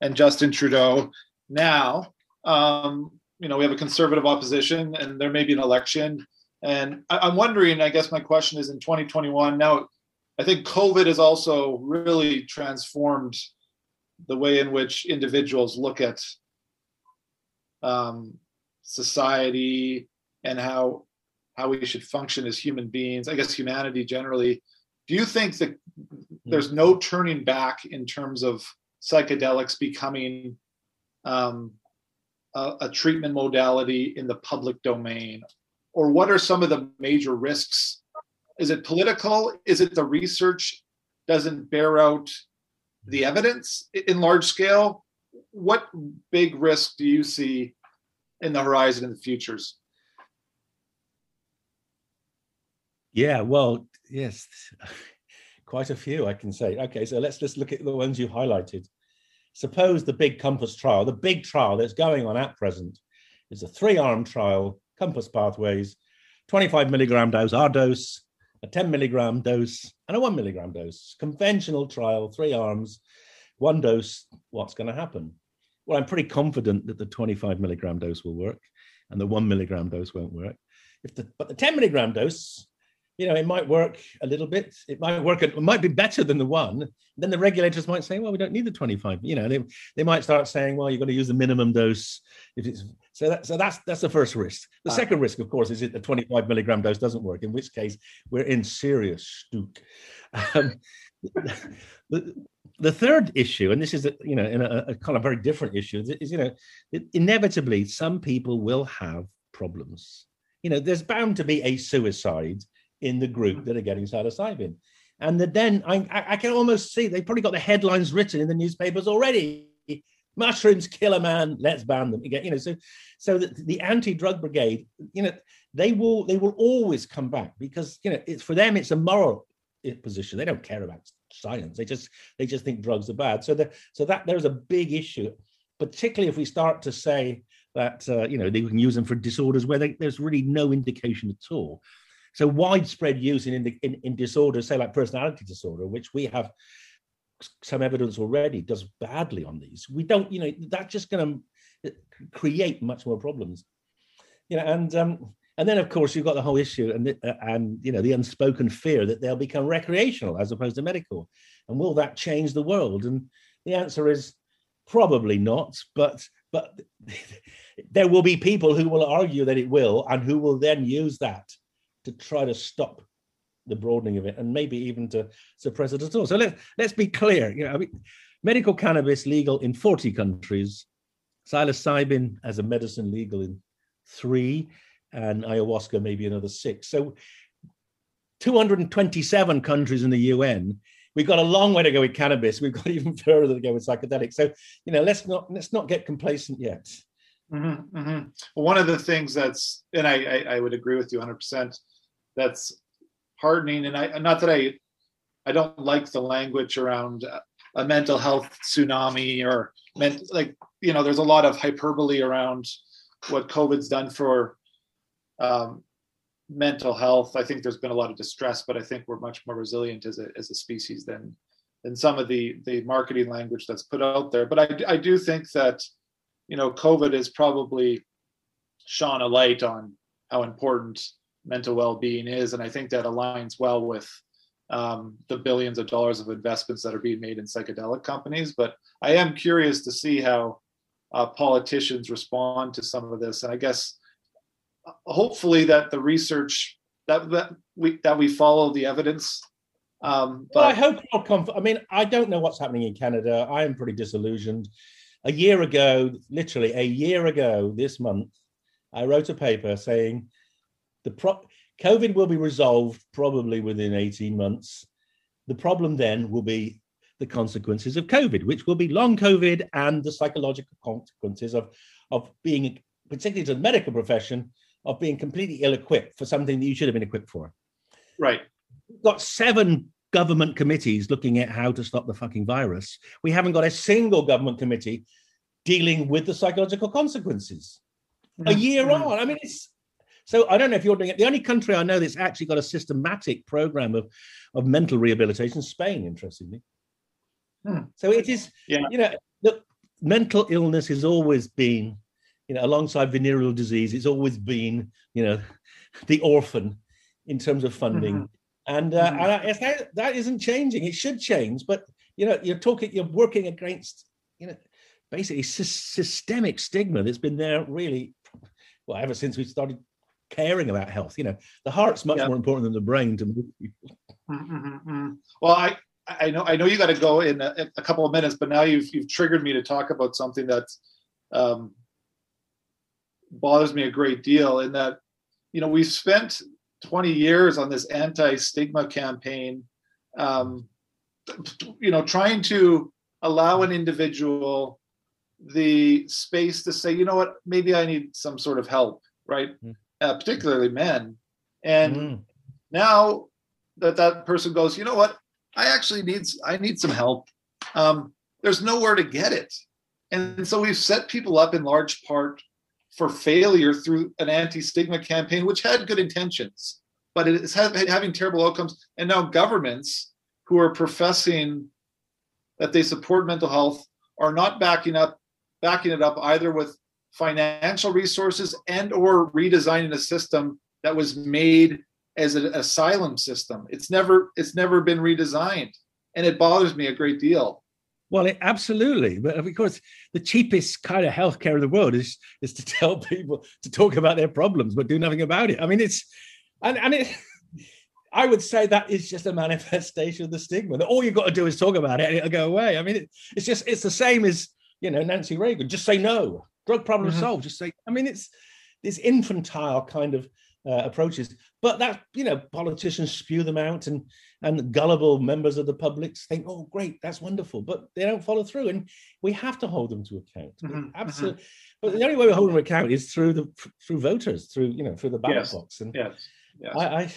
Speaker 2: and Justin Trudeau now. Um, you know we have a conservative opposition and there may be an election and I, am wondering i guess my question is in 2021 now i think covid has also really transformed the way in which individuals look at um, society and how how we should function as human beings i guess humanity generally do you think that there's no turning back in terms of psychedelics becoming um, a, a treatment modality in the public domain? Or what are some of the major risks? Is it political? Is it the research doesn't bear out the evidence in large scale? What big risk do you see in the horizon in the futures?
Speaker 4: Yeah, well, yes, quite a few I can say. Okay, so let's just look at the ones you highlighted suppose the big Compass trial, the big trial that's going on at present, is a three arm trial, Compass Pathways, 25 milligram dose, our dose, a 10 milligram dose, and a one milligram dose. Conventional trial, three arms, one dose. What's going to happen? Well, I'm pretty confident that the 25 milligram dose will work and the one milligram dose won't work. If the, but the 10 milligram dose you know, it might work a little bit. It might work. It might be better than the one. Then the regulators might say, well, we don't need the 25. You know, they, they might start saying, well, you've got to use the minimum dose. If it's so that so that's that's the first risk. The uh, second risk, of course, is that the 25 milligram dose doesn't work, in which case we're in serious stook. Um, the, the third issue, and this is a, you know in a, a kind of very different issue, is you know inevitably some people will have problems. You know, there's bound to be a suicide in the group that are getting psilocybin. And then I, I can almost see they probably got the headlines written in the newspapers already. Mushrooms kill a man. Let's ban them. again. You know, so so the, the anti-drug brigade, you know, they will they will always come back because you know it's for them it's a moral position. They don't care about science. They just they just think drugs are bad. So the, so that there's a big issue, particularly if we start to say that uh, you know they can use them for disorders where they, there's really no indication at all. So widespread use in, in, in disorders, say like personality disorder, which we have some evidence already does badly on these. We don't, you know, that's just going to create much more problems. You know, and um, and then of course you've got the whole issue and the, uh, and you know the unspoken fear that they'll become recreational as opposed to medical, and will that change the world? And the answer is probably not. But but there will be people who will argue that it will, and who will then use that to try to stop the broadening of it, and maybe even to suppress it at all. So let let's be clear. You know, I mean, medical cannabis legal in forty countries, psilocybin as a medicine legal in three, and ayahuasca maybe another six. So 227 countries in the UN. We've got a long way to go with cannabis. We've got even further to go with psychedelics. So you know, let's not let's not get complacent yet.
Speaker 2: Mm-hmm, mm-hmm. One of the things that's, and I, I, I would agree with you 100. That's heartening, and I not that I I don't like the language around a mental health tsunami or meant like you know there's a lot of hyperbole around what COVID's done for um, mental health. I think there's been a lot of distress, but I think we're much more resilient as a as a species than than some of the the marketing language that's put out there. But I I do think that you know COVID has probably shone a light on how important mental well-being is, and I think that aligns well with um, the billions of dollars of investments that are being made in psychedelic companies. But I am curious to see how uh, politicians respond to some of this, and I guess hopefully that the research that that we that we follow the evidence.
Speaker 4: Um, but well, I hope you're I mean, I don't know what's happening in Canada. I am pretty disillusioned. A year ago, literally a year ago this month, I wrote a paper saying the pro- COVID will be resolved probably within 18 months. The problem then will be the consequences of COVID, which will be long COVID and the psychological consequences of, of being, particularly to the medical profession, of being completely ill-equipped for something that you should have been equipped for.
Speaker 2: Right.
Speaker 4: We've got seven government committees looking at how to stop the fucking virus. We haven't got a single government committee dealing with the psychological consequences. Mm-hmm. A year mm-hmm. on. I mean, it's so I don't know if you're doing it. The only country I know that's actually got a systematic program of, of mental rehabilitation is Spain, interestingly. Hmm. So it is, yeah. you know, look, mental illness has always been you know, alongside venereal disease, it's always been, you know, the orphan in terms of funding. Mm-hmm. And, uh, mm-hmm. and that, that isn't changing. It should change, but you know, you're talking, you're working against, you know, basically sy- systemic stigma that's been there really, well, ever since we started caring about health. You know, the heart's much more important than the brain to move people.
Speaker 2: Mm-hmm, mm-hmm. Well, I, I know, I know you got to go in a, a, couple of minutes, but now you've you've triggered me to talk about something that um, bothers me a great deal in that you know we've spent 20 years on this anti-stigma campaign um, you know trying to allow an individual the space to say you know what maybe i need some sort of help right mm. Uh, particularly men and mm. now that that person goes you know what i actually needs i need some help um, there's nowhere to get it and so we've set people up in large part for failure through an anti-stigma campaign, which had good intentions, but it is having terrible outcomes. And now governments who are professing that they support mental health are not backing up, backing it up either with financial resources and or redesigning a system that was made as an asylum system. It's never it's never been redesigned, and it bothers me a great deal.
Speaker 4: Well, it, absolutely, but of course, the cheapest kind of healthcare in the world is is to tell people to talk about their problems but do nothing about it. I mean, it's and and it. I would say that is just a manifestation of the stigma. That all you've got to do is talk about it and it'll go away. I mean, it, it's just it's the same as you know Nancy Reagan. Just say no. Drug problem mm-hmm. solved. Just say. I mean, it's this infantile kind of uh, approaches. But that you know, politicians spew them out, and and gullible members of the public think, "Oh, great, that's wonderful," but they don't follow through, and we have to hold them to account. Mm-hmm. Absolutely. Mm-hmm. But the only way we hold them account is through the through voters, through you know, through the ballot
Speaker 2: yes.
Speaker 4: box. And
Speaker 2: yes, yes.
Speaker 4: I, I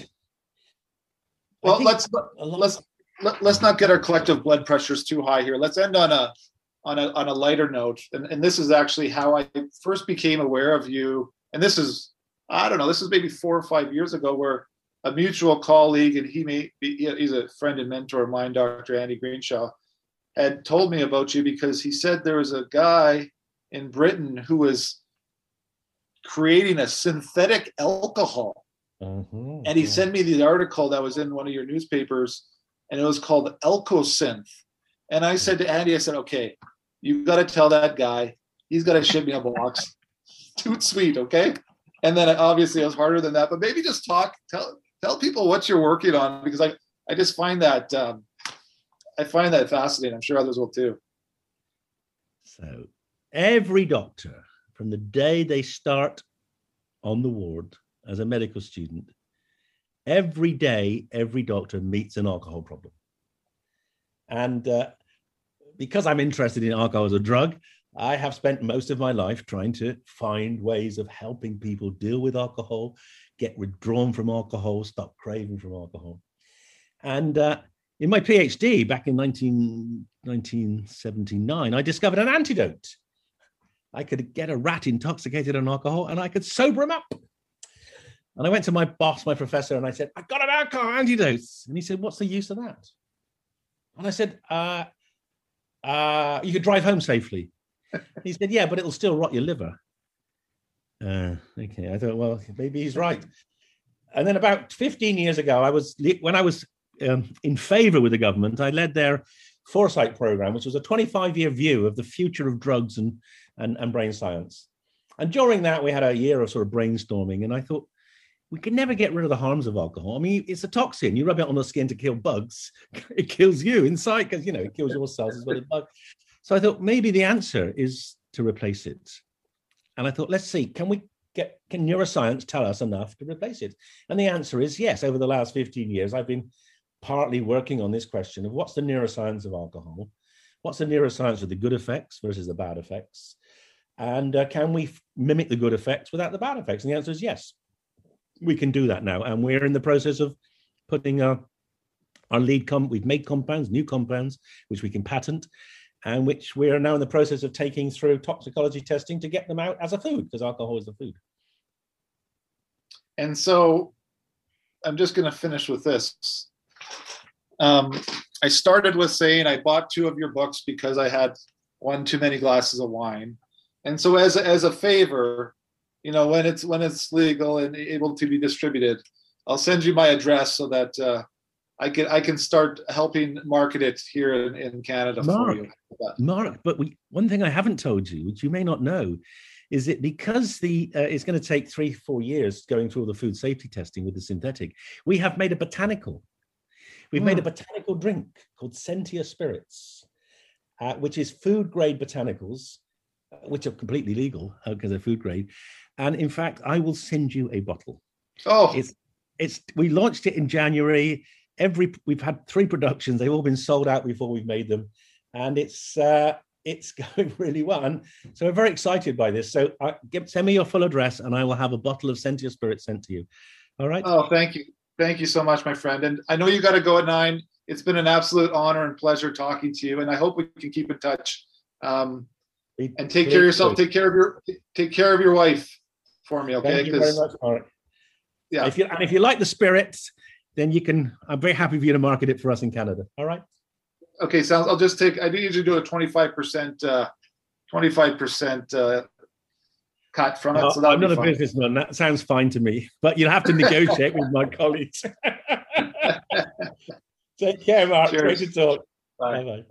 Speaker 2: well, let's let's let, let's not get our collective blood pressures too high here. Let's end on a on a on a lighter note. And, and this is actually how I first became aware of you. And this is I don't know. This is maybe four or five years ago, where a mutual colleague and he may be, he's a friend and mentor of mine, Dr. Andy Greenshaw, had told me about you because he said there was a guy in Britain who was creating a synthetic alcohol. Mm-hmm. And he sent me the article that was in one of your newspapers and it was called Alcosynth. And I said to Andy, I said, okay, you've got to tell that guy, he's got to ship me a box. Too sweet, okay? And then obviously it was harder than that, but maybe just talk, tell tell people what you're working on because I I just find that um, I find that fascinating. I'm sure others will too.
Speaker 4: So every doctor, from the day they start on the ward as a medical student, every day, every doctor meets an alcohol problem. And uh, because I'm interested in alcohol as a drug, I have spent most of my life trying to find ways of helping people deal with alcohol, get withdrawn from alcohol, stop craving from alcohol. And uh, in my PhD back in 19, 1979, I discovered an antidote. I could get a rat intoxicated on alcohol and I could sober him up. And I went to my boss, my professor, and I said, I got an alcohol antidote. And he said, What's the use of that? And I said, uh, uh, You could drive home safely. he said, Yeah, but it'll still rot your liver. Uh, okay, I thought, well, maybe he's right. And then about 15 years ago, I was when I was um, in favor with the government, I led their foresight program, which was a 25 year view of the future of drugs and, and, and brain science. And during that, we had a year of sort of brainstorming. And I thought, we can never get rid of the harms of alcohol. I mean, it's a toxin. You rub it on the skin to kill bugs, it kills you inside because you know it kills your cells as well as bugs. So I thought maybe the answer is to replace it. And I thought, let's see, can we get can neuroscience tell us enough to replace it? And the answer is yes. Over the last 15 years, I've been partly working on this question of what's the neuroscience of alcohol, what's the neuroscience of the good effects versus the bad effects, and uh, can we f- mimic the good effects without the bad effects? And the answer is yes we can do that now, and we're in the process of putting our our lead comp. We've made compounds, new compounds, which we can patent, and which we are now in the process of taking through toxicology testing to get them out as a food because alcohol is a food.
Speaker 2: And so, I'm just going to finish with this. Um, I started with saying I bought two of your books because I had one too many glasses of wine, and so as as a favor, you know when it's when it's legal and able to be distributed. I'll send you my address so that uh, i can i can start helping market it here in, in canada
Speaker 4: mark,
Speaker 2: for you
Speaker 4: mark but we one thing i haven't told you which you may not know is it because the uh, it's going to take three four years going through all the food safety testing with the synthetic we have made a botanical. We've made a hmm. botanical drink called sentia spirits uh, which is food grade botanicals which are completely legal because uh, they're food grade and in fact, I will send you a bottle.
Speaker 2: Oh,
Speaker 4: it's it's we launched it in January. Every we've had three productions. They've all been sold out before we've made them, and it's uh, it's going really well. And so we're very excited by this. So uh, give, send me your full address, and I will have a bottle of Sentia Spirit sent to you. All right.
Speaker 2: Oh, thank you, thank you so much, my friend. And I know you got to go at nine. It's been an absolute honor and pleasure talking to you, and I hope we can keep in touch. Um, and take care of yourself. Take care of your take care of your wife for me. Okay.
Speaker 4: Thank you very much, Mark. Yeah. If you and if you like the spirits, then you can. I'm very happy for you to market it for us in Canada. All right.
Speaker 2: Okay. Sounds. I'll just take. I to do a 25 percent. Uh, 25 percent. Uh, cut from it.
Speaker 4: so I'm not a businessman. That sounds fine to me, but you'll have to negotiate with my colleagues. Take care, Mark. Cheers. Great to talk. Bye bye.